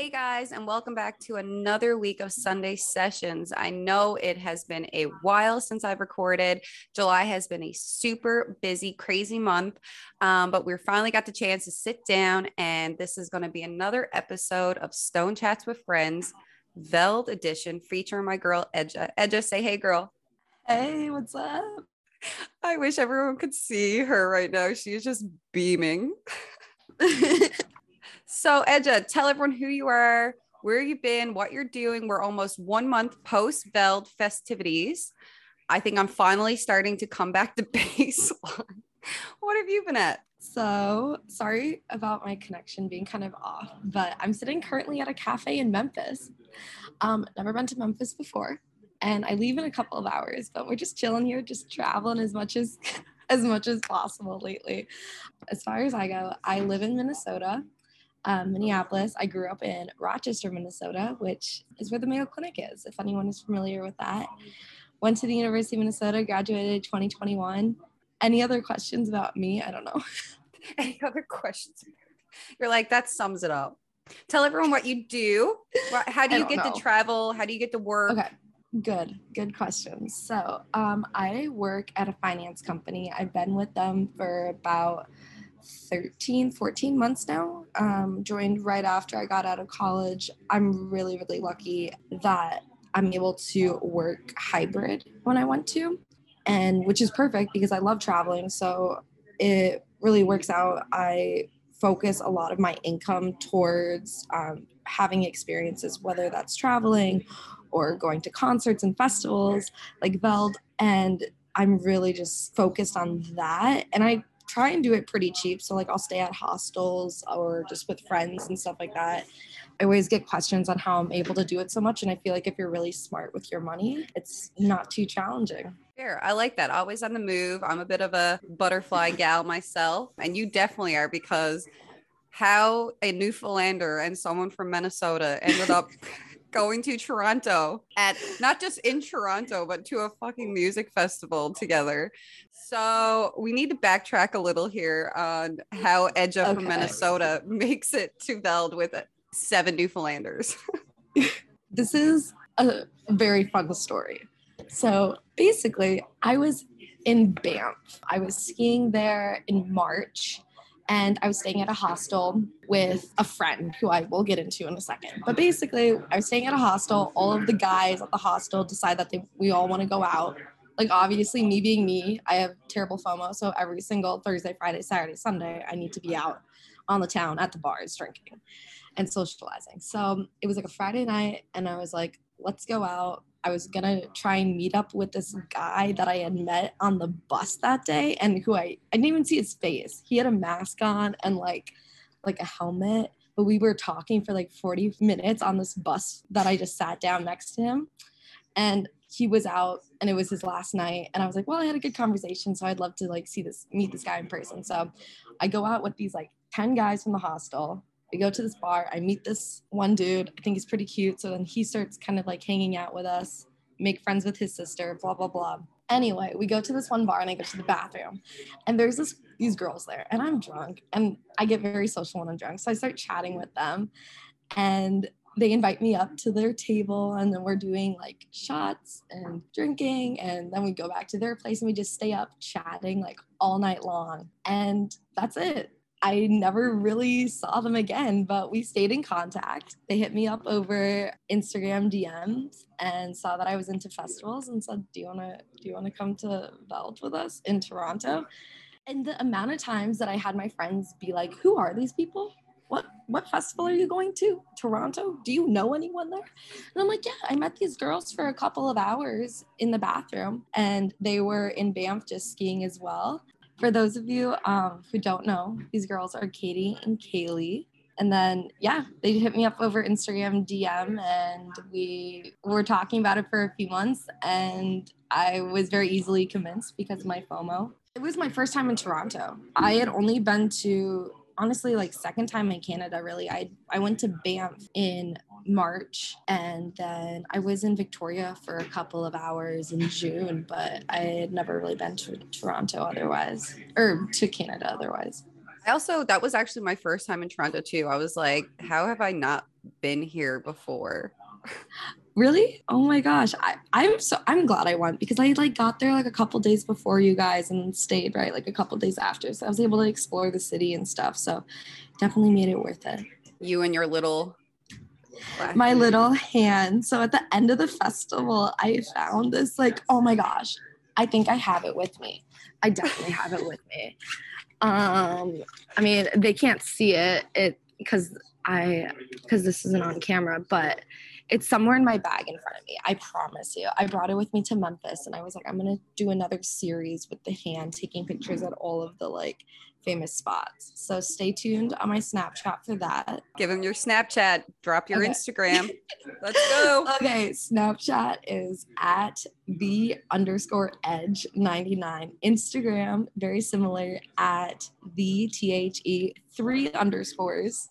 Hey guys, and welcome back to another week of Sunday sessions. I know it has been a while since I've recorded. July has been a super busy, crazy month, um, but we finally got the chance to sit down, and this is going to be another episode of Stoned Chats with Friends, Veld edition, featuring my girl Ece. Ece, say hey, girl. Hey, what's up? I wish everyone could see her right now. She's just beaming. So, Ece, tell everyone who you are, where you've been, what you're doing. We're almost one month post Veld festivities. I think I'm finally starting to come back to baseline. what have you been at? So, sorry about my connection being kind of off, but I'm sitting currently at a cafe in Memphis. Um, never been to Memphis before, and I leave in a couple of hours, but we're just chilling here, just traveling as much as as much as possible lately. As far as I go, I live in Minnesota um, Minneapolis. I grew up in Rochester, Minnesota, which is where the Mayo Clinic is, if anyone is familiar with that. Went to the University of Minnesota, graduated 2021. Any other questions about me? I don't know. Any other questions? You're like, that sums it up. Tell everyone what you do. How do you get know. to travel? How do you get to work? Okay. Good, good questions. So, um, I work at a finance company. I've been with them for about 13, 14 months now. Um, joined right after I got out of college. I'm really, really lucky that I'm able to work hybrid when I want to, and which is perfect because I love traveling. So it really works out. I focus a lot of my income towards um, having experiences, whether that's traveling or going to concerts and festivals like Veld. And I'm really just focused on that. And I try and do it pretty cheap. So like I'll stay at hostels or just with friends and stuff like that. I always get questions on how I'm able to do it so much. And I feel like if you're really smart with your money, it's not too challenging. Fair. I like that. Always on the move. I'm a bit of a butterfly gal myself. And you definitely are because how a Newfoundlander and someone from Minnesota ended up going to Toronto at not just in Toronto, but to a fucking music festival together. So we need to backtrack a little here on how Ece okay. from Minnesota makes it to Veld with seven Newfoundlanders. this is a very fun story. So basically, I was in Banff. I was skiing there in March and I was staying at a hostel with a friend who I will get into in a second. But basically, I was staying at a hostel. All of the guys at the hostel decide that they, we all want to go out. Like, obviously, me being me, I have terrible FOMO. So every single Thursday, Friday, Saturday, Sunday, I need to be out on the town at the bars drinking and socializing. So it was like a Friday night, and I was like, let's go out. I was gonna try and meet up with this guy that I had met on the bus that day and who I I didn't even see his face. He had a mask on and like like a helmet, but we were talking for like 40 minutes on this bus that I just sat down next to him. And he was out and it was his last night and I was like, "Well, I had a good conversation, so I'd love to like see this meet this guy in person." So I go out with these like 10 guys from the hostel we go to this bar. I meet this one dude. I think he's pretty cute. So then he starts kind of like hanging out with us, make friends with his sister, blah, blah, blah. Anyway, we go to this one bar and I go to the bathroom. And there's this these girls there. And I'm drunk. And I get very social when I'm drunk. So I start chatting with them. And they invite me up to their table and then we're doing like shots and drinking and then we go back to their place and we just stay up chatting like all night long and that's it I never really saw them again, but we stayed in contact. They hit me up over Instagram DMs and saw that I was into festivals and said, "Do you want to do you want to come to Veld with us in Toronto?" And the amount of times that I had my friends be like, "Who are these people? What what festival are you going to? Toronto? Do you know anyone there?" And I'm like, "Yeah, I met these girls for a couple of hours in the bathroom and they were in Banff just skiing as well." For those of you um, who don't know, these girls are Katie and Kaylee. And then, yeah, they hit me up over Instagram DM and we were talking about it for a few months. And I was very easily convinced because of my FOMO. It was my first time in Toronto. I had only been to honestly like second time in Canada really. I I went to Banff in March and then I was in Victoria for a couple of hours in June, but I had never really been to Toronto otherwise or to Canada otherwise. I also that was actually my first time in Toronto too. I was like, how have I not been here before. Really? Oh my gosh. I, I'm so I'm glad I went because I like got there like a couple days before you guys and stayed right like a couple days after. So I was able to explore the city and stuff. So definitely made it worth it. You and your little My little hand. So at the end of the festival, I found this like, oh my gosh, I think I have it with me. I definitely have it with me. Um, I mean, they can't see it it because I because this isn't on camera, but it's somewhere in my bag in front of me. I promise you. I brought it with me to Memphis and I was like, I'm gonna do another series with the hand, taking pictures at all of the like famous spots. So stay tuned on my Snapchat for that. Give them your Snapchat, drop your Okay. Instagram. Let's go. Okay, Snapchat is at the underscore edge 99. Instagram, very similar at the T H E three underscores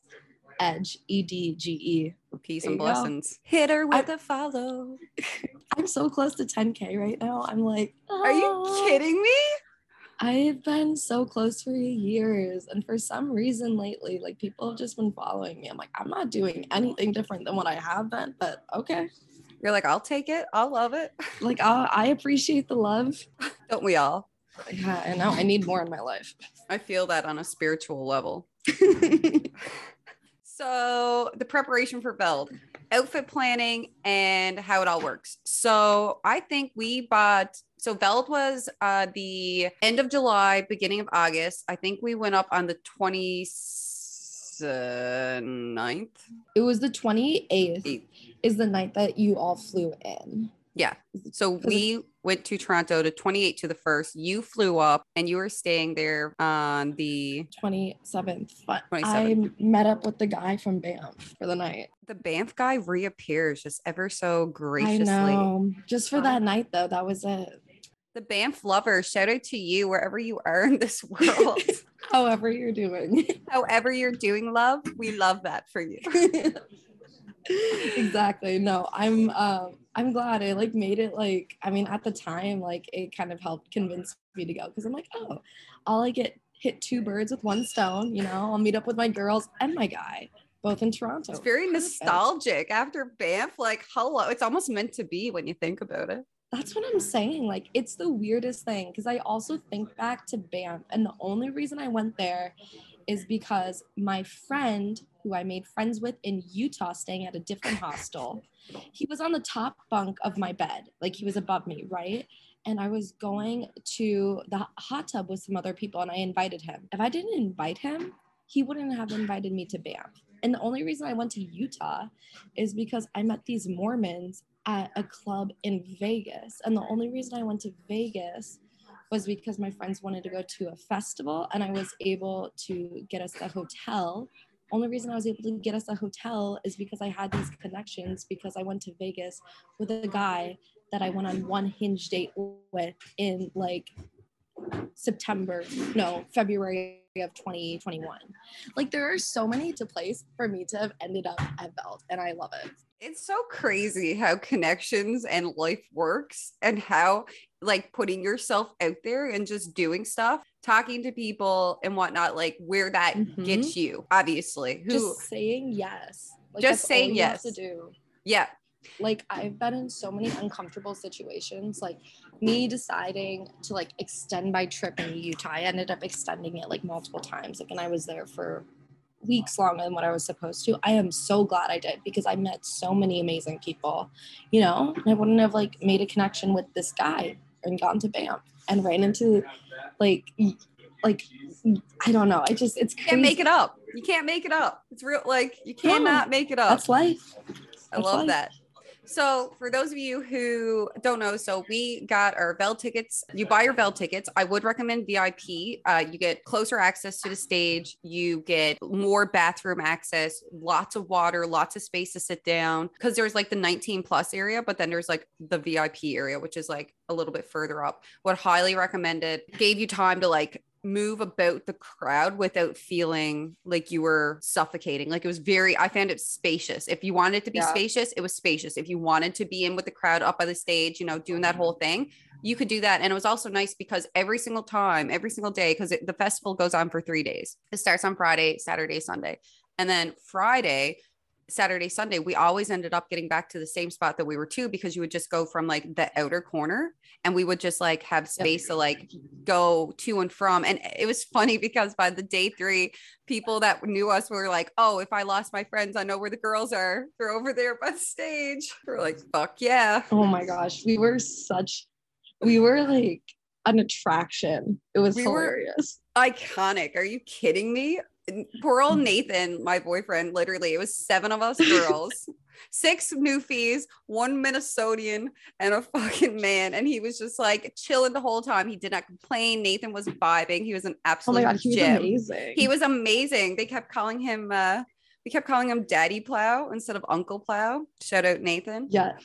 edge E D G E. Peace There and you go. blessings. Hit her with a follow. I'm so close to 10K right now. I'm like, Are you "Ah." kidding me? I've been so close for years. And for some reason lately, like people have just been following me. I'm like, I'm not doing anything different than what I have been, but okay. You're like, I'll take it. I'll love it. Like, I, I appreciate the love. Don't we all? Yeah, I know. I need more in my life. I feel that on a spiritual level. So the preparation for Veld, outfit planning, and how it all works. So I think we bought. So Veld was uh, the end of July, beginning of August. I think we went up on the 29th. it was the 28th Eighth. is the night that you all flew in. Yeah. So we went to Toronto to 28 to the first. You flew up and you were staying there on the 27th. But I met up with the guy from Banff for the night. the Banff guy reappears just ever so graciously. I know. Just for Fun. that night, though, that was it. The Banff lover, shout out to you wherever you are in this world. However, you're doing. However, you're doing love, we love that for you. exactly. No, I'm um I'm glad I like made it like I mean at the time like it kind of helped convince me to go because I'm like, oh, I'll like get hit two birds with one stone, you know, I'll meet up with my girls and my guy, both in Toronto. It's very nostalgic after Banff. Like, hello, it's almost meant to be when you think about it. That's what I'm saying. Like, it's the weirdest thing because I also think back to Banff, and the only reason I went there is because my friend, who I made friends with in Utah, staying at a different hostel, he was on the top bunk of my bed. Like, he was above me, right? And I was going to the hot tub with some other people, and I invited him. If I didn't invite him, he wouldn't have invited me to Banff. And the only reason I went to Utah is because I met these Mormons at a club in Vegas. And the only reason I went to Vegas was because my friends wanted to go to a festival and I was able to get us a hotel. Only reason I was able to get us a hotel is because I had these connections because I went to Vegas with a guy that I went on one hinge date with in like September, no, February of 2021. Like there are so many to place for me to have ended up at Veld and I love it. It's so crazy how connections and life works and how like putting yourself out there and just doing stuff, talking to people and whatnot, like where that Mhm. gets you, obviously. Who just saying yes. Like, Just saying yes. to do. yeah, Like I've been in so many uncomfortable situations. Like me deciding to like extend my trip in Utah. I ended up extending it like multiple times. Like and I was there for weeks longer than what I was supposed to. I am so glad I did because I met so many amazing people, you know, I wouldn't have like made a connection with this guy and gone to Banff and ran into like like I don't know. I just it's you crazy. can't make it up. You can't make it up. It's real like you No, cannot make it up. That's life. I That's love life. that. So, for those of you who don't know, so we got our Veld tickets. You buy your Veld tickets. I would recommend VIP. Uh, you get closer access to the stage. You get more bathroom access, lots of water, lots of space to sit down. Because there's like the 19 plus area, but then there's like the VIP area, which is like a little bit further up. Would highly recommend it. Gave you time to like move about the crowd without feeling like you were suffocating. Like it was very, I found it spacious. If you wanted to be Yeah. spacious, it was spacious. If you wanted to be in with the crowd up by the stage, you know, doing that whole thing, you could do that. And it was also nice because every single time, every single day, because the festival goes on for three days. It starts on Friday, Saturday, Sunday. And then Friday, Saturday, Sunday, we always ended up getting back to the same spot that we were to because you would just go from like the outer corner and we would just like have space to like go to and from. And it was funny because by the day three, people that knew us were like, oh, if I lost my friends, I know where the girls are. They're over there by the stage. We're like, fuck yeah. Oh my gosh. We were such, we were like, an attraction. It was we hilarious. iconic. Are you kidding me? Poor old Nathan, my boyfriend, literally, it was seven of us girls, six newfies, one Minnesotan, and a fucking man. And he was just like chilling the whole time. He did not complain. Nathan was vibing. He was an absolute oh my God, he gem. Was amazing. He was amazing. They kept calling him uh we kept calling him Daddy Plow instead of Uncle Plow. Shout out Nathan. Yeah.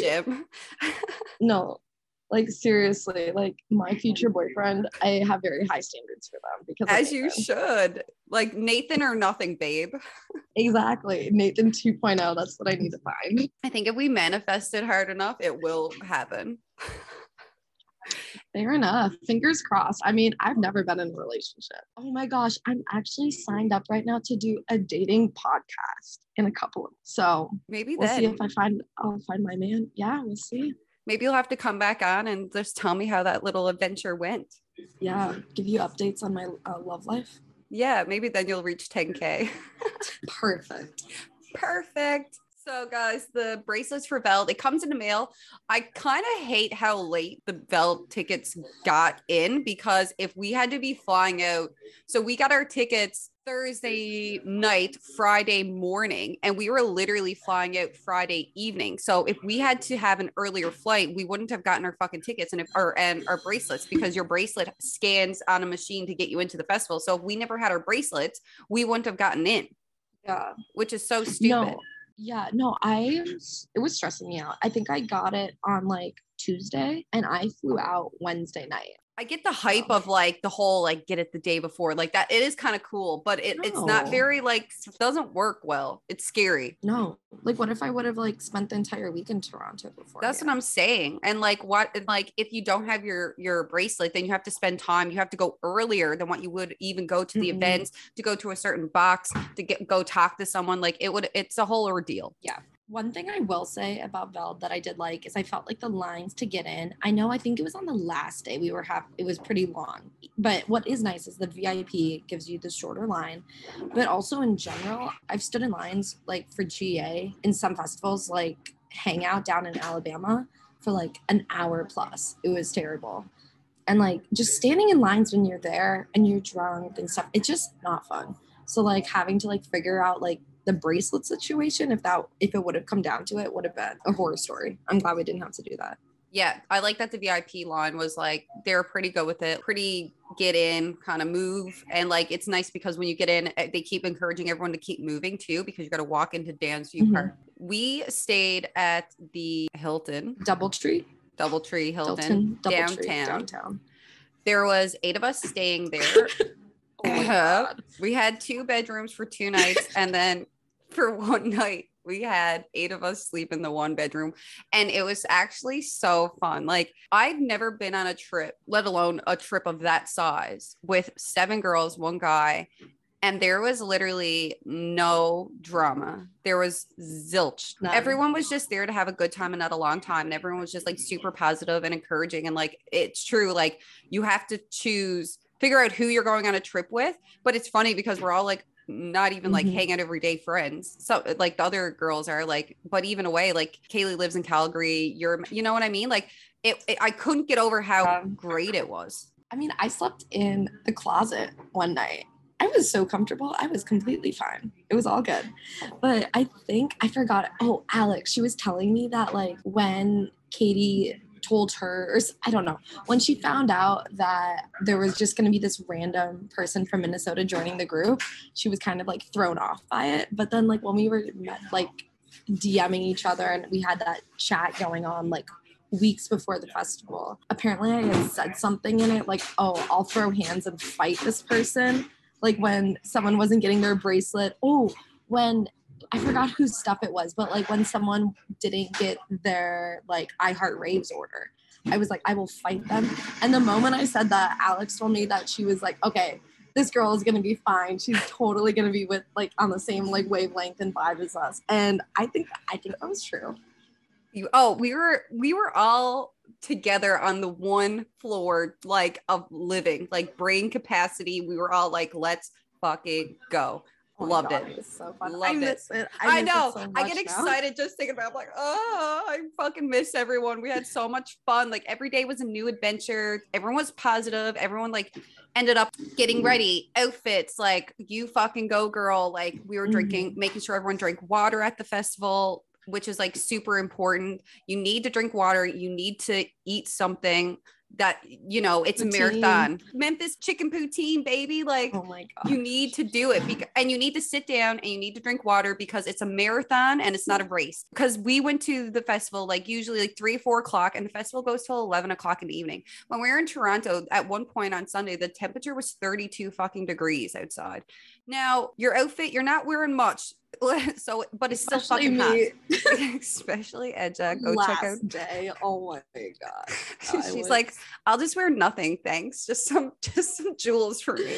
Jim. no, like seriously like my future boyfriend i have very high standards for them because as you should like nathan or nothing babe exactly nathan 2.0 that's what i need to find i think if we manifest it hard enough it will happen Fair enough. Fingers crossed. I mean, I've never been in a relationship. Oh my gosh, I'm actually signed up right now to do a dating podcast in a couple of so maybe we'll then. see if I find I'll find my man. Yeah, we'll see maybe you'll have to come back on and just tell me how that little adventure went. Yeah, give you updates on my uh, love life. Yeah, maybe then you'll reach 10K. Perfect. Perfect. So, guys, the bracelets for Veld, it comes in the mail. I kind of hate how late the Veld tickets got in because if we had to be flying out, so we got our tickets Thursday night, Friday morning, and we were literally flying out Friday evening. So if we had to have an earlier flight, we wouldn't have gotten our fucking tickets and if, or and our bracelets because your bracelet scans on a machine to get you into the festival. So if we never had our bracelets, we wouldn't have gotten in. Yeah, which is so stupid. No, yeah, no, I it was stressing me out. I think I got it on like Tuesday and I flew out Wednesday night. I get the hype of like the whole like get it the day before like that. It is kind of cool, but it, no. it's not very like doesn't work well. It's scary. No, like what if I would have like spent the entire week in Toronto before? That's what I'm saying. And like what and, like if you don't have your your bracelet, then you have to spend time. You have to go earlier than what you would even go to the mm-hmm. events to go to a certain box to get go talk to someone. Like it would. It's a whole ordeal. Yeah. One thing I will say about Veld that I did like is I felt like the lines to get in. I know I think it was on the last day we were half it was pretty long. But what is nice is the VIP gives you the shorter line. But also in general, I've stood in lines like for GA in some festivals like Hangout down in Alabama for like an hour plus. It was terrible. And like just standing in lines when you're there and you're drunk and stuff, it's just not fun. So like having to like figure out like the bracelet situation, if that if it would have come down to it, would have been a horror story. I'm glad we didn't have to do that. Yeah, I like that the VIP line was like they're pretty good with it, pretty get in, kind of move, and like it's nice because when you get in, eh, they keep encouraging everyone to keep moving too because you got to walk into Downsview mm-hmm. Park. We stayed at the Hilton, DoubleTree, DoubleTree Hilton, Hilton downtown. downtown. There was eight of us staying there. oh we had two bedrooms for two nights, and then for one night. We had eight of us sleep in the one bedroom and it was actually so fun. Like i'd never been on a trip let alone a trip of that size with seven girls one guy and there was literally no drama. There was zilch. None. everyone was just there to have a good time and not a long time and everyone was just like super positive and encouraging and like it's true like you have to choose figure out who you're going on a trip with but it's funny because we're all like not even like mm-hmm. hang out every day friends. So like the other girls are like, but even away, like Kaylee lives in Calgary. You're, you know what I mean? Like it, it I couldn't get over how um, great it was. I mean, I slept in the closet one night. I was so comfortable. I was completely fine. It was all good. But I think I forgot. Oh, Alex, she was telling me that like when Katie told her, or I don't know, when she found out that there was just going to be this random person from Minnesota joining the group, she was kind of like thrown off by it. But then, like, when we were like DMing each other and we had that chat going on, like, weeks before the festival, apparently I had said something in it like, oh, I'll throw hands and fight this person. Like, when someone wasn't getting their bracelet. Oh, when I forgot whose stuff it was, but like when someone didn't get their like I Heart Raves order, I was like, I will fight them. And the moment I said that, Alex told me that she was like, okay, this girl is gonna be fine. She's totally gonna be with like on the same like wavelength and vibe as us. And I think I think that was true. You, oh, we were we were all together on the one floor like of living, like brain capacity. We were all like, let's fucking go. Oh Loved God, it. so fun. Loved I it. miss it. I, it know. so I get now. excited just thinking about. it. I'm like, oh, I fucking miss everyone. We had so much fun. Like every day was a new adventure. Everyone was positive. Everyone like ended up getting ready, outfits. Like you fucking go, girl. Like we were drinking, Mm-hmm. making sure everyone drank water at the festival, which is like super important. You need to drink water. You need to eat something that you know it's a marathon. Memphis chicken poutine, baby. Like Oh my god. you need to do it because, and you need to sit down and you need to drink water because it's a marathon and it's not a race because we went to the festival like usually like three four o'clock and the festival goes till 11 o'clock in the evening when we were in toronto at one point on sunday the temperature was 32 fucking degrees outside now your outfit you're not wearing much so but it's still fucking me. hot especially ece go Last check out day. Oh my god. She's was- like i'll just wear nothing thanks just some just some jewels for me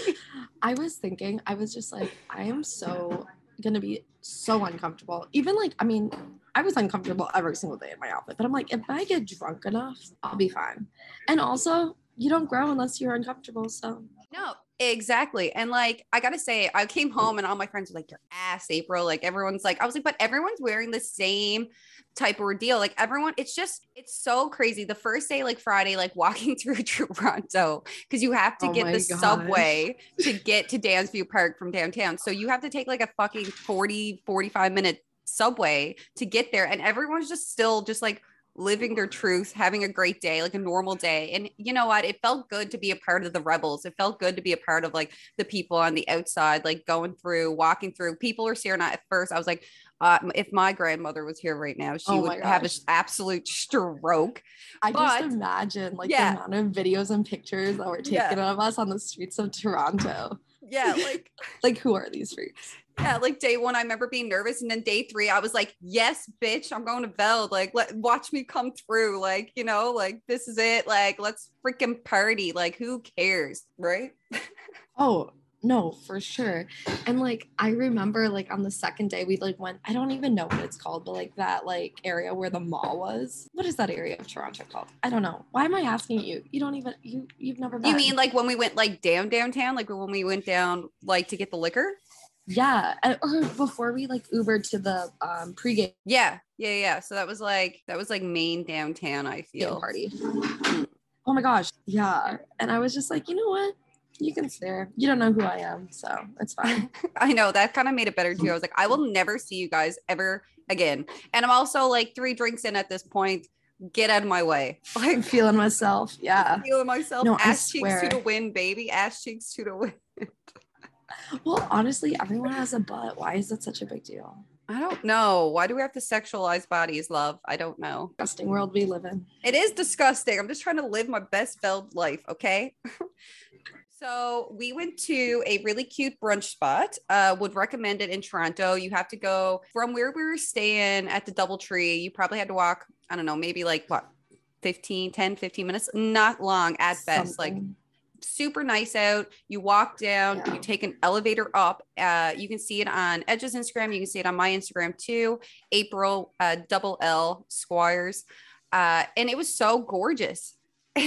I was thinking, I was just like, I am so gonna be so uncomfortable. Even like, I mean, I was uncomfortable every single day in my outfit, but I'm like, if I get drunk enough, I'll be fine. And also, you don't grow unless you're uncomfortable. So No, exactly. And like, I gotta say, I came home and all my friends were like, Your ass, April. Like, everyone's like, I was like, but everyone's wearing the same type of ordeal. Like, everyone, it's just, it's so crazy. The first day, like Friday, like walking through Toronto, because you have to Oh get the gosh. subway to get to Downsview Park from downtown. So you have to take like a fucking 40, 45 minute subway to get there. And everyone's just still just like, living their truth, having a great day, like a normal day. And you know what? It felt good to be a part of the rebels. It felt good to be a part of like the people on the outside, like going through, walking through. People were staring at at first. I was like, uh, if my grandmother was here right now, she Oh would have an absolute stroke. I But- just imagine like yeah. the amount of videos and pictures that were Yeah. taken of us on the streets of Toronto. Yeah, like Like, who are these freaks? Yeah, like day one, I remember being nervous, and then day three, I was like, "Yes, bitch, I'm going to Veld. Like, let watch me come through. Like, you know, like this is it. Like, let's freaking party. Like, who cares, right?" Oh, no, for sure. And like I remember like on the second day we like went I don't even know what it's called, but like that like area where the mall was. What is that area of Toronto called? I don't know. Why am I asking you? You don't even you you've never been. You mean like when we went like down downtown, like when we went down like to get the liquor? Yeah, uh, or before we like Ubered to the um pregame Yeah, yeah, yeah. So that was like that was like main downtown. I feel. party. Oh my gosh. Yeah. And I was just like, you know what? You can stare. You don't know who I am, so it's fine. I know that kind of made it better too. I was like, I will never see you guys ever again. And I'm also like three drinks in at this point. Get out of my way. I'm feeling myself. Yeah. feeling myself. No, I ass cheeks to the wind, baby. Ass cheeks to the wind. Well, honestly, everyone has a butt. Why is that such a big deal? I don't know. Why do we have to sexualize bodies, love? I don't know. Disgusting world we live in. It is disgusting. I'm just trying to live my best Veld life, okay? so we went to a really cute brunch spot. Uh, would recommend it in Toronto. You have to go from where we were staying at the Doubletree. You probably had to walk, I don't know, maybe like what, 15, 10, 15 minutes? Not long at best. Like Something. Super nice out. You walk down, Yeah. you take an elevator up. Uh, you can see it on Edge's Instagram. You can see it on my Instagram too. April uh, double L Squires. Uh, and it was so gorgeous.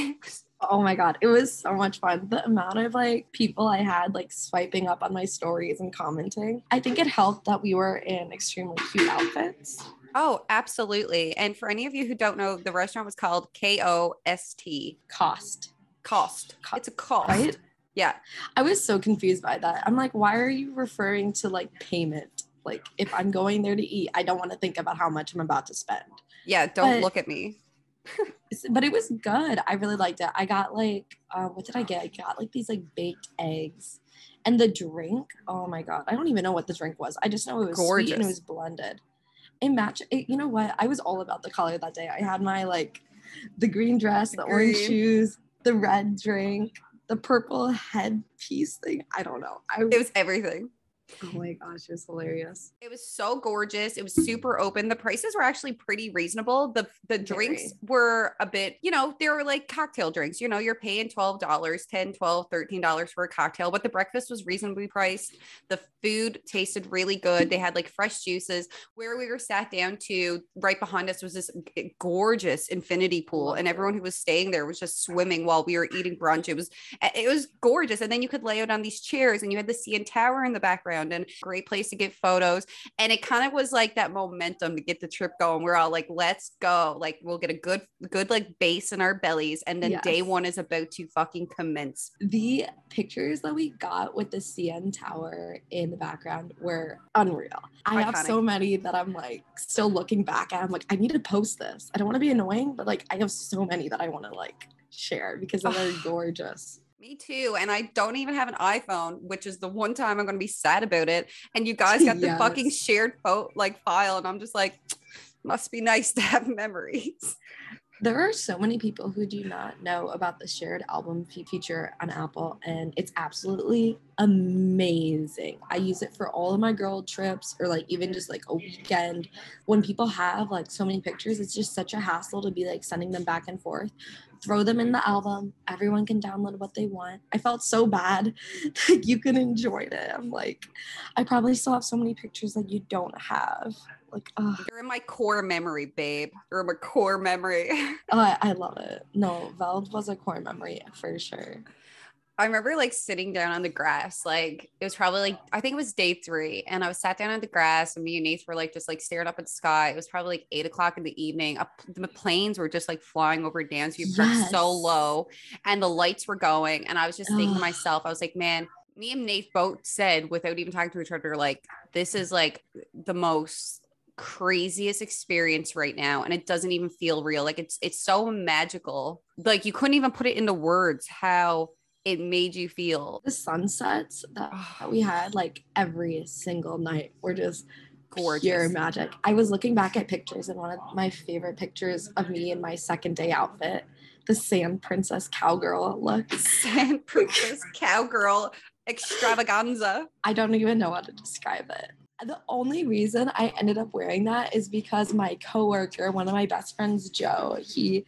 Oh my god, it was so much fun. The amount of like people I had like swiping up on my stories and commenting. I think it helped that we were in extremely cute outfits. oh, absolutely. And for any of you who don't know, the restaurant was called K O S T. Cost, Cost. Co- It's a cost. right? Yeah. I was so confused by that. I'm like, why are you referring to like payment? Like, if I'm going there to eat, I don't want to think about how much I'm about to spend. Yeah. Don't But- look at me. But it was good. I really liked it. I got like, uh, what did I get? I got like these like baked eggs. And the drink, oh my god, I don't even know what the drink was. I just know it was sweet and it was blended. It matched. It, you know what? I was all about the color that day. I had my like the green dress, the, The orange shoes, the red drink, the purple headpiece thing. I don't know. I It was everything. Oh my gosh, it was hilarious. It was so gorgeous. It was super open. The prices were actually pretty reasonable. The the drinks were a bit, you know, they were like cocktail drinks. You know, you're paying $12, 10, 12, 13 dollars for a cocktail, but the breakfast was reasonably priced. The food tasted really good. They had like fresh juices. Where we were sat down to right behind us was this gorgeous infinity pool and everyone who was staying there was just swimming while we were eating brunch. It was it was gorgeous. And then you could lay out on these chairs and you had the CN Tower in the background and great place to get photos. And it kind of was like that momentum to get the trip going. We're all like, let's go. Like we'll get a good, good like base in our bellies. And then day one is about to fucking commence. The pictures that we got with the CN Tower in the background were unreal. I have so many that I'm like still looking back at. I'm like, I need to post this. I don't want to be annoying, but like I have so many that I want to like share because they're gorgeous. Me too. And I don't even have an iPhone, which is the one time I'm going to be sad about it. And you guys got the fucking shared photo like file. And I'm just like, must be nice to have memories. There are so many people who do not know about the shared album fe- feature on Apple, and it's absolutely amazing. I use it for all of my girl trips or like even just like a weekend. When people have like so many pictures, it's just such a hassle to be like sending them back and forth. Throw them in the album. Everyone can download what they want. I felt so bad that you can enjoy it. I'm like, I probably still have so many pictures that you don't have. Like, oh, You're in my core memory, babe. You're in my core memory. I, uh, I love it. No, Veld was a core memory for sure. I remember like sitting down on the grass, like it was probably like I think it was day three, and I was sat down on the grass, and me and Nate were like just like staring up at the sky. It was probably like eight o'clock in the evening. Up, the planes were just like flying over. You parked so low, and the lights were going, and I was just thinking to myself, I was like, man, me and Nate both said without even talking to each other, like this is like the most craziest experience right now and it doesn't even feel real like it's it's so magical like you couldn't even put it into words how it made you feel The sunsets that, that we oh. had like every single night were just gorgeous. pure magic. I was looking back at pictures and one of my favorite pictures of me in my second day outfit, the sand princess cowgirl look. Sand princess cowgirl extravaganza. I don't even know how to describe it. The only reason I ended up wearing that is because my coworker, one of my best friends, Joe, he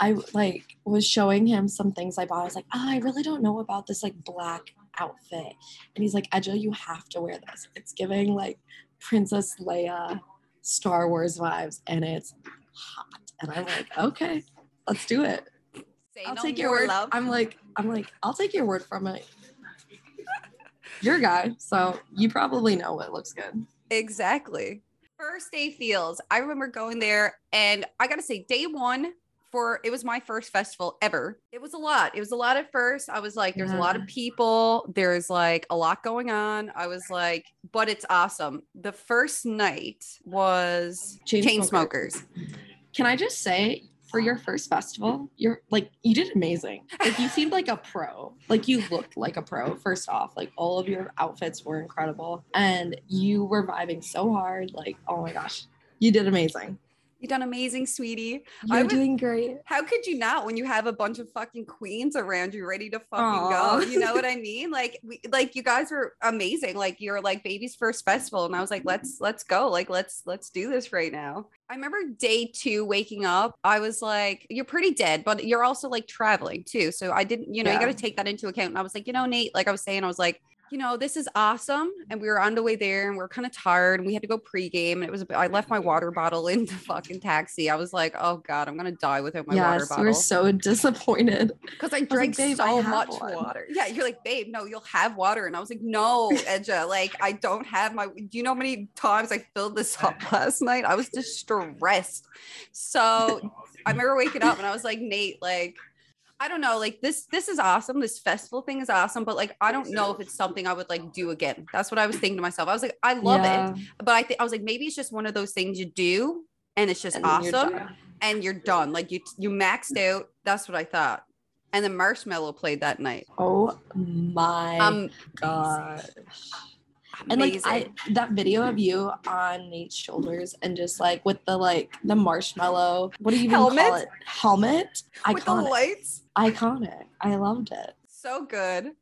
I like was showing him some things I bought. I was like, oh, I really don't know about this like black outfit. And he's like, Ece, you have to wear this. It's giving like Princess Leia Star Wars vibes and it's hot. And I'm like, okay, let's do it. Say I'll no take your word. Love. I'm like, I'm like, I'll take your word from it. You're a guy, so you probably know what looks good. Exactly. First day feels. I remember going there and I gotta say, day one for it was my first festival ever. It was a lot. It was a lot at first. I was like, there's a lot of mm-hmm. people, there's like a lot going on. I was like, but it's awesome. The first night was Chain Chain Smokers. Smokers. Can I just say, for your first festival, you're like you did amazing. Like you seemed like a pro. Like you looked like a pro. First off, like all of your outfits were incredible, and you were vibing so hard. Like oh my gosh, you did amazing. You done amazing, sweetie. I You're was- doing great. How could you not when you have a bunch of fucking queens around you ready to fucking Aw. go? You know what I mean? Like we like you guys were amazing. Like you're like baby's first festival. And I was like, let's let's go. Like let's let's do this right now. I remember day two waking up. I was like, you're pretty dead, but you're also like traveling too. So I didn't, you know, you gotta take that into account. And I was like, you know, Nate, like I was saying, I was like, you know, this is awesome. And we were on the way there and we are kind of tired and we had to go pregame. And it was, I left my water bottle in the fucking taxi. I was like, oh God, I'm going to die without my water yes, were bottle. so disappointed. Because I like, drank "Babe, I so have much one." water. Yeah. You're like, babe, no, you'll have water. And I was like, no, Ece, like, I don't have my, do you know how many times I filled this up last night? I was distressed. So I remember waking up and I was like, Nate, like, I don't know, like this, this is awesome. This festival thing is awesome, but like, I don't know if it's something I would like do again. That's what I was thinking to myself. I was like, I love Yeah, it, but I think I was like, maybe it's just one of those things you do and it's just and then you're awesome and you're done. Like you, you maxed out. That's what I thought. And then Marshmello played that night. Oh my Um, gosh. And like I that video of you on Nate's shoulders and just like with the like the marshmallow, what do you even call it? Helmet? with the Iconic. lights. Iconic. I loved it. So good.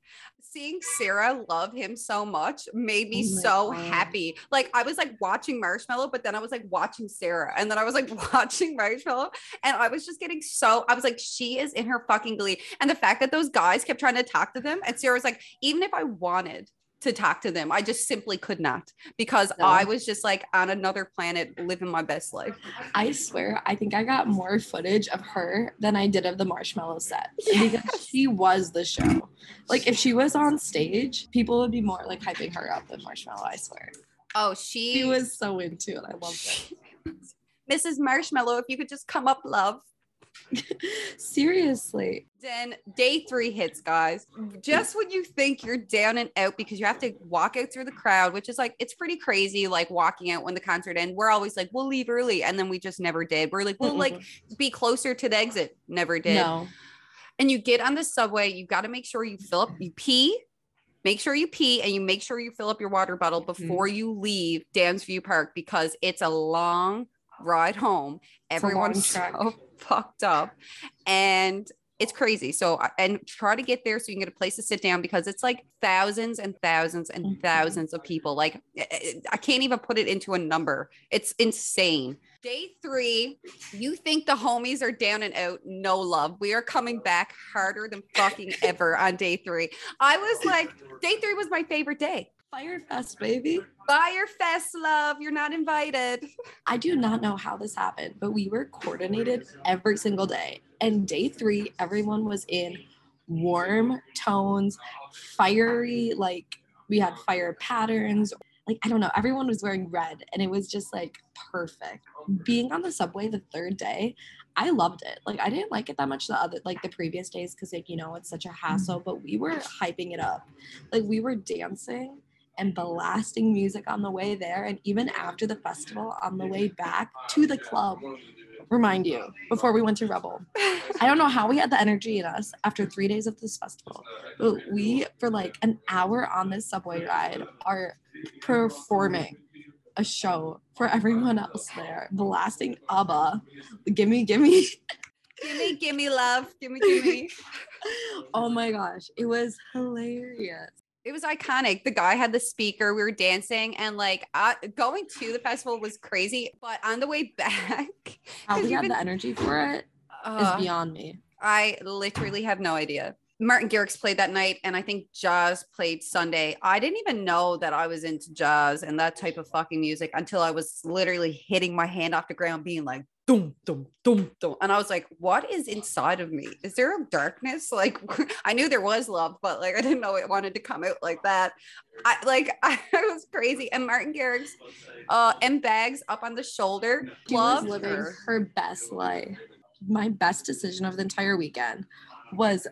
seeing Sarah love him so much made me Oh so God. happy. Like I was like watching Marshmello, but then I was like watching Sarah, and then I was like watching Marshmello, and I was just getting so I was like, she is in her fucking glee. And the fact that those guys kept trying to talk to them, and Sarah was like, even if I wanted to talk to them, I just simply could not because No. I was just like on another planet living my best life. I swear, I think I got more footage of her than I did of the marshmallow set because she was the show. Like, if she was on stage, people would be more like hyping her up than Marshmello. I swear, Oh, she, she was so into it. I loved it. Mrs. Marshmello. If you could just come up, love. Seriously, Then day three hits, guys. Just when you think you're down and out because you have to walk out through the crowd, which is like it's pretty crazy, like walking out when the concert ends. We're always like, we'll leave early, and then we just never did. We're like, we'll like be closer to the exit. Never did. no, And you get on the subway, you got to make sure you fill up, you pee. Make sure you pee and you make sure you fill up your water bottle before you leave Downsview Park because it's a long ride home. Everyone's so fucked up and it's crazy. So, and try to get there so you can get a place to sit down because it's like thousands and thousands and Mhm. thousands of people. Like, I- I I can't even put it into a number. It's insane. Day three, you think the homies are down and out. No love. We are coming back harder than fucking ever on day three. I was like, day three was my favorite day. Firefest, baby. Fire Fest, love. You're not invited. I do not know how this happened, but we were coordinated every single day. And day three, everyone was in warm tones, fiery, like we had fire patterns. Like, I don't know, everyone was wearing red and it was just like perfect. Being on the subway the third day, I loved it. Like, I didn't like it that much the other, like the previous days, because, like, you know, it's such a hassle, but we were hyping it up. Like, we were dancing and blasting music on the way there and even after the festival on the way back to the club. Remind you before we went to rebel. I don't know how we had the energy in us after three days of this festival but we for like an hour on this subway ride are performing a show for everyone else there blasting abba. Gimme gimme gimme, gimme, love. Gimme, gimme. oh my gosh it was hilarious It was iconic. The guy had the speaker. We were dancing, and like I, going to the festival was crazy. But on the way back, how we had been- the energy for it is uh, beyond me I literally have no idea. Martin Garrix played that night, and I think Jauz played Sunday. I didn't even know that I was into jazz and that type of fucking music until I was literally hitting my hand off the ground, being like, dum, dum, dum, dum. And I was like, what is inside of me? Is there a darkness? Like, I knew there was love, but like, I didn't know it wanted to come out like that. I like, I, was crazy. And Martin Garrix, uh, and bags up on the shoulder. She was living her. her. best life. My best decision of the entire weekend was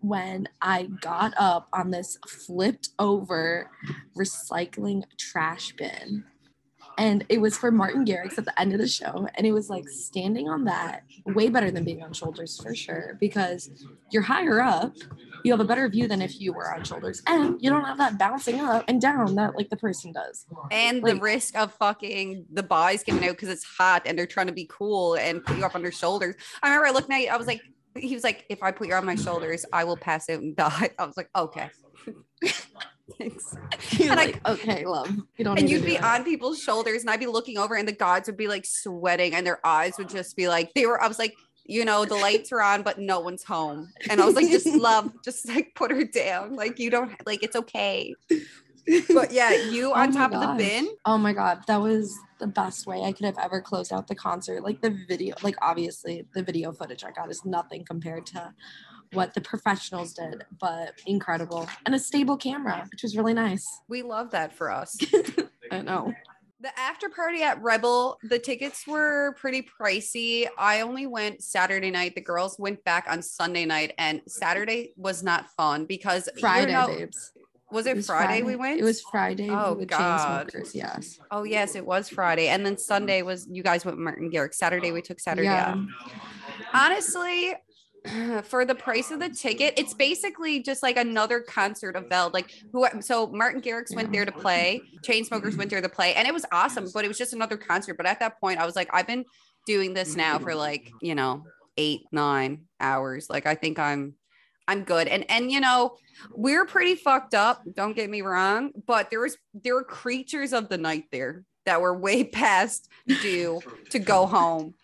when I got up on this flipped over recycling trash bin. And it was for Martin Garrix at the end of the show. And it was like standing on that, way better than being on shoulders for sure, because you're higher up. You have a better view than if you were on shoulders. And you don't have that bouncing up and down that like the person does. and the risk of fucking the boys giving out because it's hot and they're trying to be cool and put you up on their shoulders. I remember I looked at you, I was like, he was like, if I put you on my shoulders, I will pass out and die. I was like, okay. Thanks. You're And I- okay, love. You don't And you'd be it." on people's shoulders and I'd be looking over and the gods would be like sweating and their eyes would just be like, they were, I was like, you know, the lights are on, but no one's home. And I was like, just love, just like put her down. Like, you don't, like, it's okay. But yeah, you Oh on my top of the bin. Oh my god, that was the best way I could have ever closed out the concert. Like the video, like obviously the video footage I got is nothing compared to what the professionals did, but incredible. And a stable camera, which was really nice. We love that for us. I know. The after party at Rebel, the tickets were pretty pricey. I only went Saturday night. The girls went back on Sunday night, and Saturday was not fun because Friday, know- babes. Was it, was Friday, we went? It was Friday Oh, with God. yes. Oh yes, it was Friday, and then Sunday was you guys went Martin Garrix. Saturday we took Saturday Yeah. off. Honestly, for the price of the ticket, it's basically just like another concert of Veld. Like who? So Martin Garrix went there to play. Chainsmokers went there to play, and it was awesome. But it was just another concert. But at that point, I was like, I've been doing this now for like you know eight nine hours. Like I think I'm. I'm good. And and you know, we're pretty fucked up, don't get me wrong, but there was there were creatures of the night there that were way past due to go home.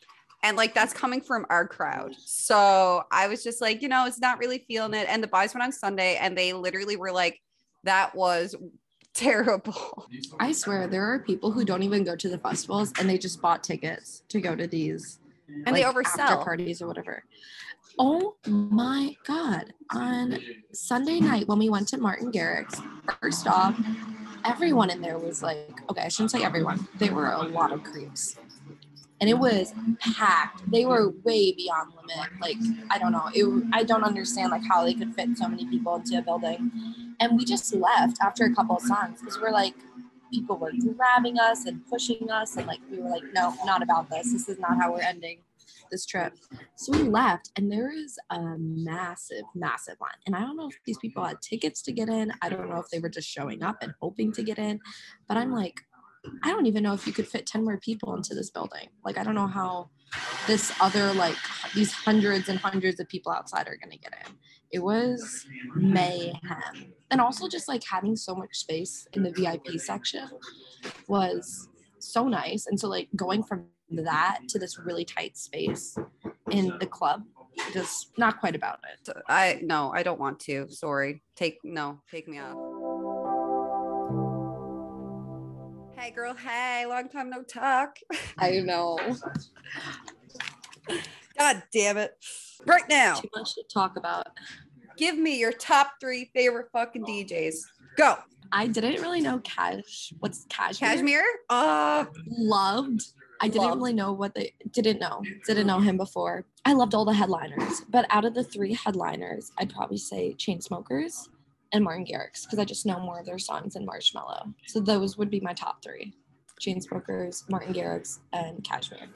And like that's coming from our crowd. So I was just like, you know, it's not really feeling it. And the buys went on Sunday and they literally were like, that was terrible. I swear there are people who don't even go to the festivals and they just bought tickets to go to these And they oversell. after parties or whatever. Oh my god. On Sunday night when we went to Martin Garrix, first off, everyone in there was like, okay, I shouldn't say everyone. There were a lot of creeps. And it mm-hmm. was packed. They were way beyond limit. Like, I don't know. It, I don't understand like how they could fit so many people into a building. And we just left after a couple of songs because we're like, people were grabbing us and pushing us. And like, we were like, no, not about this. This is not how we're ending this trip. So we left, and there is a massive, massive line. And I don't know if these people had tickets to get in. I don't know if they were just showing up and hoping to get in. But I'm like, I don't even know if you could fit 10 more people into this building. Like, I don't know how this other, like, these hundreds and hundreds of people outside are going to get in. It was mayhem. And also, just like having so much space in the VIP section was so nice. And so, like, going from that to this really tight space in the club, just not quite about it. I no, I don't want to. Sorry. Take no, take me off. Hey girl, hey, long time no talk. I know. God damn it. Right now, Too much to talk about. give me your top three favorite fucking DJs. Go. I didn't really know Cash. What's KSHMR? KSHMR? Uh Loved. I didn't Loved. really know what they didn't know. Didn't know him before. I loved all the headliners, but out of the three headliners, I'd probably say Chainsmokers and Martin Garrix because I just know more of their songs than Marshmello. So those would be my top three: Chainsmokers, Martin Garrix, and KSHMR.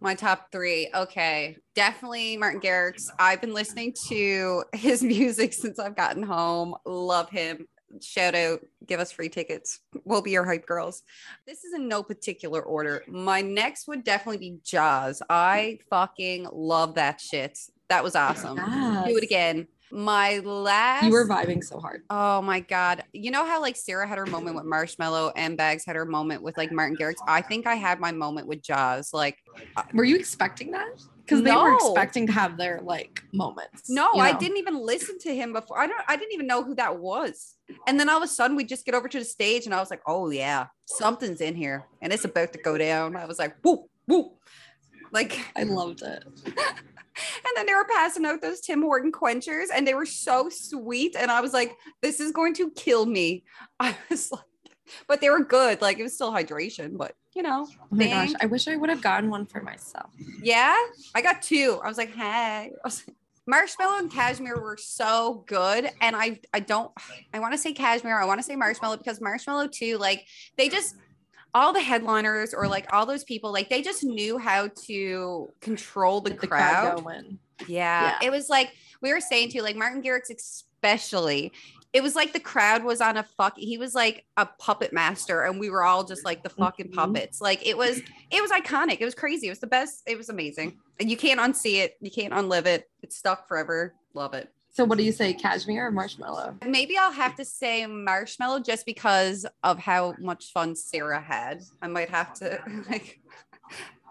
my top three. Okay. Definitely Martin Garrix. I've been listening to his music since I've gotten home. Love him. Shout out, give us free tickets. We'll be your hype girls. This is in no particular order. My next would definitely be Jauz. I fucking love that shit. That was awesome. Do it again. My last You were vibing so hard. Oh my god. You know how like Sarah had her moment with Marshmello and Bags had her moment with like Martin Garrix? I think I had my moment with Jauz. Like uh, Were you expecting that? Because they were expecting to have their like moments. no, you I didn't even listen to him before. I don't I didn't even know who that was. And then all of a sudden we just get over to the stage and I was like, "Oh yeah, something's in here and it's about to go down." I was like, "Woo, woo." Like I loved it. and then they were passing out those Tim Horton quenchers and they were so sweet. And I was like, this is going to kill me. I was like, but they were good. Like it was still hydration, but you know, Oh my gosh, I wish I would have gotten one for myself. yeah, I got two. I was like, hey. Was like- Marshmello and KSHMR were so good. And I I don't I want to say KSHMR, I want to say Marshmello because Marshmello too, like they just all the headliners or like all those people, like they just knew how to control the, the crowd. crowd. Yeah. Yeah. It was like we were saying too, like Martin Garrix, especially. It was like the crowd was on a fuck. He was like a puppet master, and we were all just like the fucking Mhm. puppets. Like it was, it was iconic. It was crazy. It was the best. It was amazing, and you can't unsee it. You can't unlive it. It's stuck forever. Love it. So what do you say, KSHMR or marshmello? Maybe I'll have to say marshmello just because of how much fun Sarah had. I might have to like.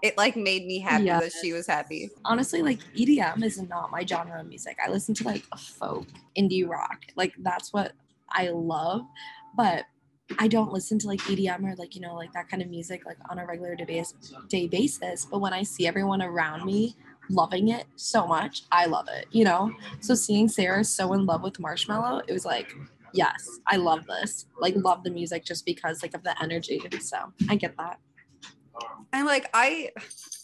It like made me happy Yeah. that she was happy. Honestly, like EDM is not my genre of music. I listen to like folk, indie rock. Like that's what I love. But I don't listen to like EDM or like, you know, like that kind of music like on a regular day basis. But when I see everyone around me loving it so much, I love it, you know? So seeing Sarah so in love with Marshmello, it was like, yes, I love this. Like love the music just because like of the energy. So I get that. And like I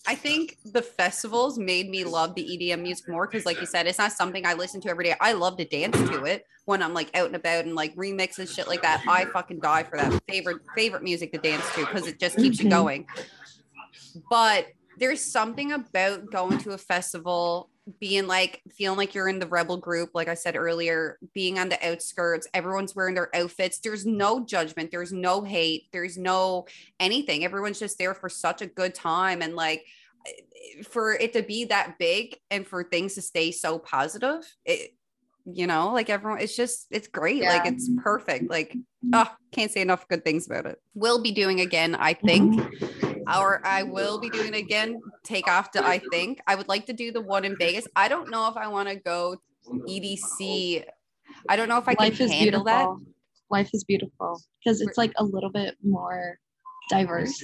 I think the festivals made me love the EDM music more because like you said, it's not something I listen to every day. I love to dance to it when I'm like out and about and like remixes shit like that. I fucking die for that favorite favorite music to dance to because it just keeps you Mhm. going. But there's something about going to a festival being like feeling like you're in the rebel group like i said earlier being on the outskirts everyone's wearing their outfits there's no judgment there's no hate there's no anything everyone's just there for such a good time and like for it to be that big and for things to stay so positive it you know, like everyone, it's just, it's great. Like it's perfect. Like, oh, can't say enough good things about it. We'll be doing again, I think. Or I will be doing it again. Take off to I think. I would like to do the one in Vegas. I don't know if I want to go EDC. I don't know if I can Life is handle beautiful. that. Life is beautiful because it's like a little bit more diverse.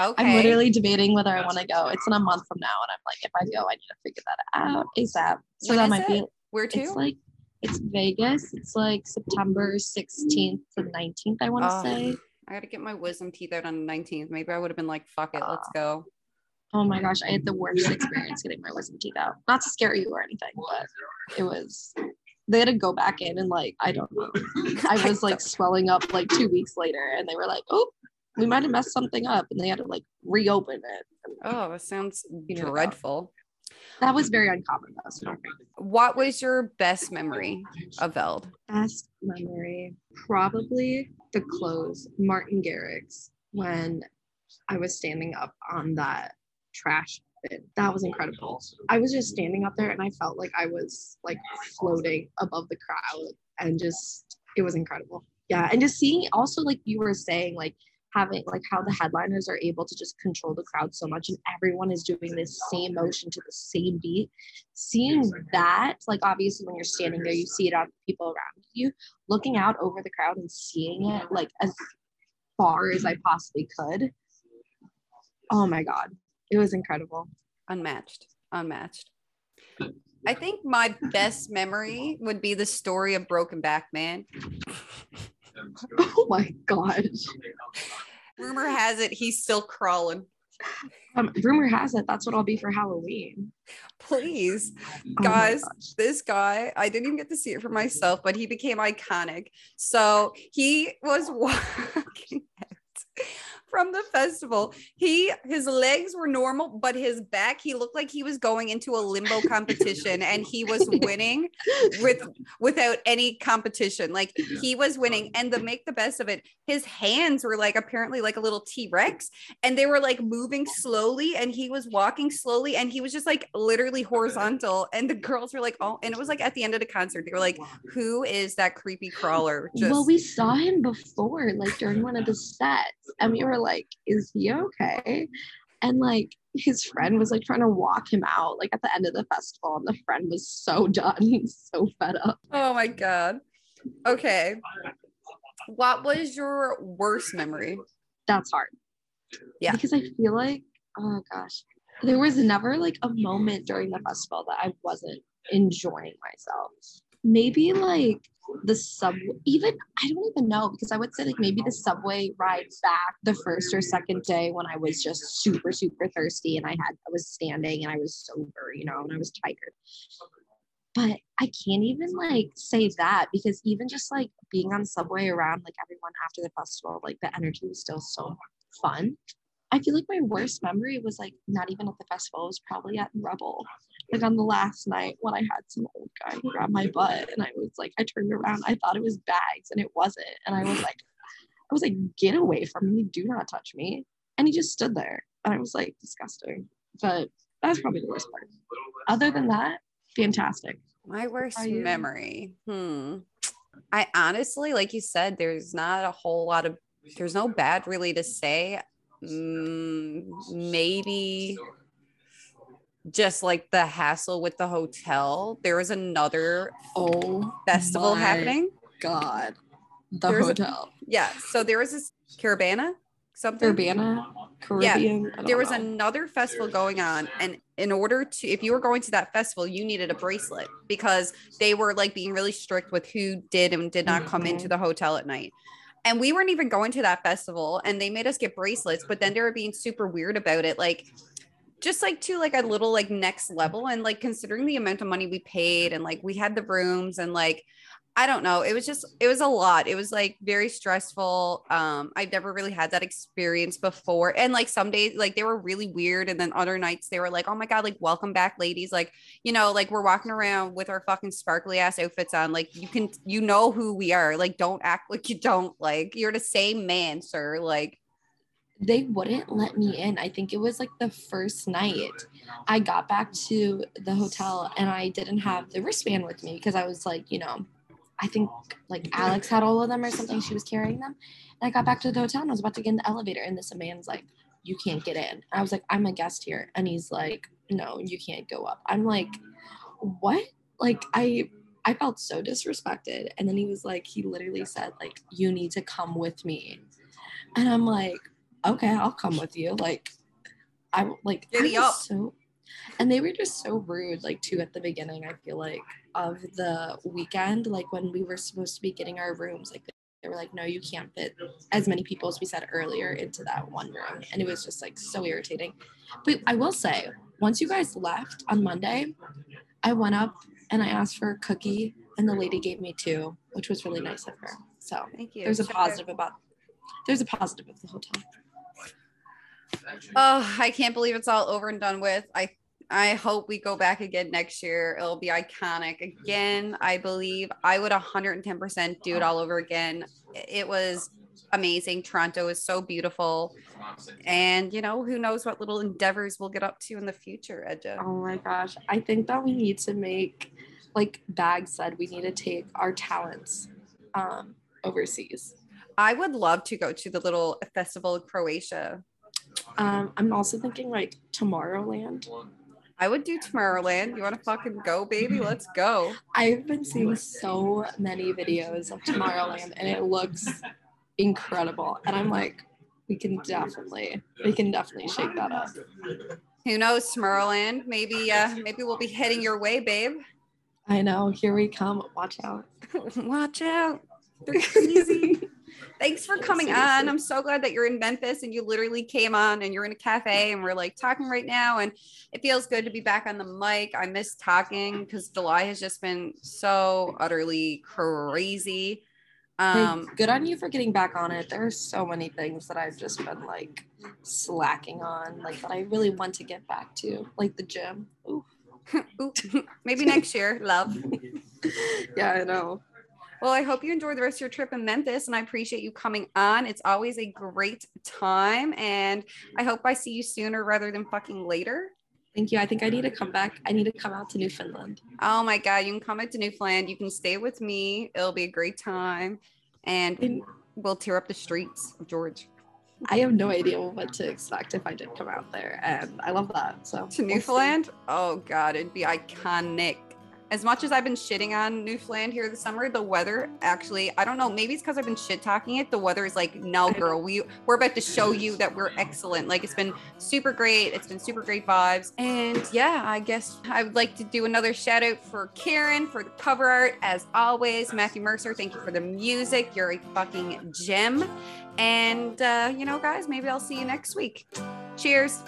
Okay. I'm literally debating whether I want to go. It's in a month from now, and I'm like, if I go, I need to figure that out ASAP. So When that might be. Where to? It's like it's Vegas. It's like September 16th to 19th. I want to Oh, say. I got to get my wisdom teeth out on the 19th. Maybe I would have been like, fuck it, let's ah. go. Oh my gosh, I had the worst experience getting my wisdom teeth out. Not to scare you or anything, but it was. They had to go back in and like I don't know. I was like swelling up like two weeks later, and they were like, "Oh, we might have messed something up," and they had to like reopen it. Oh, that sounds You know, dreadful. That was very uncommon though. So. What was your best memory of Veld? Best memory, probably the close, Martin Garrix, when I was standing up on that trash bin. That was incredible. I was just standing up there and I felt like I was like floating above the crowd and just, it was incredible. Yeah. And just seeing also, like you were saying, like, having like how the headliners are able to just control the crowd so much and everyone is doing this same motion to the same beat seeing that like obviously when you're standing there you see it on people around you looking out over the crowd and seeing it like as far as I possibly could. Oh my God. It was incredible. Unmatched. Unmatched. I think my best memory would be the story of Broken Back Man. Oh my gosh. Rumor has it he's still crawling. Um, rumor has it that's what I'll be for Halloween. Please, Oh guys, this guy, I didn't even get to see it for myself, but he became iconic. So he was walking out from the festival. He his legs were normal, but his back, he looked like he was going into a limbo competition and he was winning with without any competition. Like he was winning. And to make the best of it, his hands were like apparently like a little T-Rex and they were like moving slowly and he was walking slowly and he was just like literally horizontal. And the girls were like, oh, and it was like at the end of the concert, they were like, who is that creepy crawler? Just well, we saw him before, like during one of the sets, and we were like, "Is he okay?" And like his friend was like trying to walk him out, like at the end of the festival, and the friend was so done, so fed up. oh my God. Okay. What was your worst memory? That's hard. Yeah. Because I feel like, oh gosh, there was never like a moment during the festival that I wasn't enjoying myself. Maybe like the sub even I don't even know because I would say like maybe the subway ride back the first or second day when I was just super super thirsty and I had I was standing and I was sober, you know, and I was tired. But I can't even like say that because even just like being on subway around like everyone after the festival, like the energy was still so fun. I feel like my worst memory was like not even at the festival, it was probably at Rebel. Like on the last night when I had some old guy grab my butt and I was like, I turned around, I thought it was bags and it wasn't. And I was like, I was like, get away from me, do not touch me. And he just stood there. And I was like, disgusting. But that's probably the worst part. Other than that, fantastic. My worst memory. Hmm. I honestly, like you said, there's not a whole lot of, there's no bad really to say. Mm, maybe just like the hassle with the hotel. There was another Oh, festival my happening. God. The There's a- hotel. Yeah. So there was this Caravana, something. Urbana, Caribbean. Don't there was know. another festival going on and in order to if you were going to that festival you needed a bracelet because they were like being really strict with who did and did not come into mm-hmm. the hotel at night and we weren't even going to that festival and they made us get bracelets but then they were being super weird about it like just like to like a little like next level and like considering the amount of money we paid and like we had the rooms and like I don't know. It was just it was a lot. It was like very stressful. Um I've never really had that experience before. And like some days like they were really weird and then other nights they were like, "Oh my god, like welcome back ladies." Like, you know, like we're walking around with our fucking sparkly ass outfits on. Like you can you know who we are. Like don't act like you don't. Like you're the same man, sir. Like they wouldn't let me in. I think it was like the first night. I got back to the hotel and I didn't have the wristband with me because I was like, you know, I think like Alex had all of them or something. She was carrying them. And I got back to the hotel and I was about to get in the elevator and this man's like, you can't get in. I was like, I'm a guest here. And he's like, no, you can't go up. I'm like, what? Like I I felt so disrespected. And then he was like, he literally said, like, you need to come with me. And I'm like, okay, mm-hmm. I'll come with you. Like, I like Giddy I up. so and they were just so rude, like too at the beginning, I feel like, of the weekend. Like when we were supposed to be getting our rooms, like they were like, no, you can't fit as many people as we said earlier into that one room. And it was just like so irritating. But I will say, once you guys left on Monday, I went up and I asked for a cookie, and the lady gave me two, which was really nice of her. So Thank you. there's a positive about there's a positive of the hotel. Oh, I can't believe it's all over and done with. I I hope we go back again next year. It'll be iconic again. I believe I would 110% do it all over again. It was amazing. Toronto is so beautiful. And you know, who knows what little endeavors we'll get up to in the future, Ece. Oh my gosh. I think that we need to make like Bag said, we need to take our talents um overseas. I would love to go to the little festival in Croatia. Um, I'm also thinking like Tomorrowland. I would do Tomorrowland. You want to fucking go, baby? Let's go. I've been seeing so many videos of Tomorrowland and it looks incredible. And I'm like, we can definitely, we can definitely shake that up. Who knows, Tomorrowland? Maybe, uh, maybe we'll be heading your way, babe. I know. Here we come. Watch out. Watch out. They're crazy. Thanks for coming on. I'm so glad that you're in Memphis and you literally came on and you're in a cafe and we're like talking right now. And it feels good to be back on the mic. I miss talking because July has just been so utterly crazy. Hey, Um, good on you for getting back on it. There are so many things that I've just been like slacking on, like that I really want to get back to, like the gym. Ooh. ooh, maybe next year, love. yeah, I know. Well, I hope you enjoy the rest of your trip in Memphis and I appreciate you coming on. It's always a great time. And I hope I see you sooner rather than fucking later. Thank you. I think I need to come back. I need to come out to Newfoundland. Oh my God, you can come out to Newfoundland. You can stay with me. It'll be a great time. And we'll tear up the streets of George. I have no idea what to expect if I did come out there, and I love that. So To we'll. Newfoundland? Oh God, it'd be iconic. As much as I've been shitting on Newfoundland here this summer, the weather actually, I don't know, maybe it's because I've been shit talking it. The weather is like, no, girl, we we're about to show you that we're excellent. Like it's been super great. It's been super great vibes. And yeah, I guess I would like to do another shout out for Kieran for the cover art. As always, Matthew Mercer, thank you for the music. You're a fucking gem. And uh, you know, guys, maybe I'll see you next week. Cheers.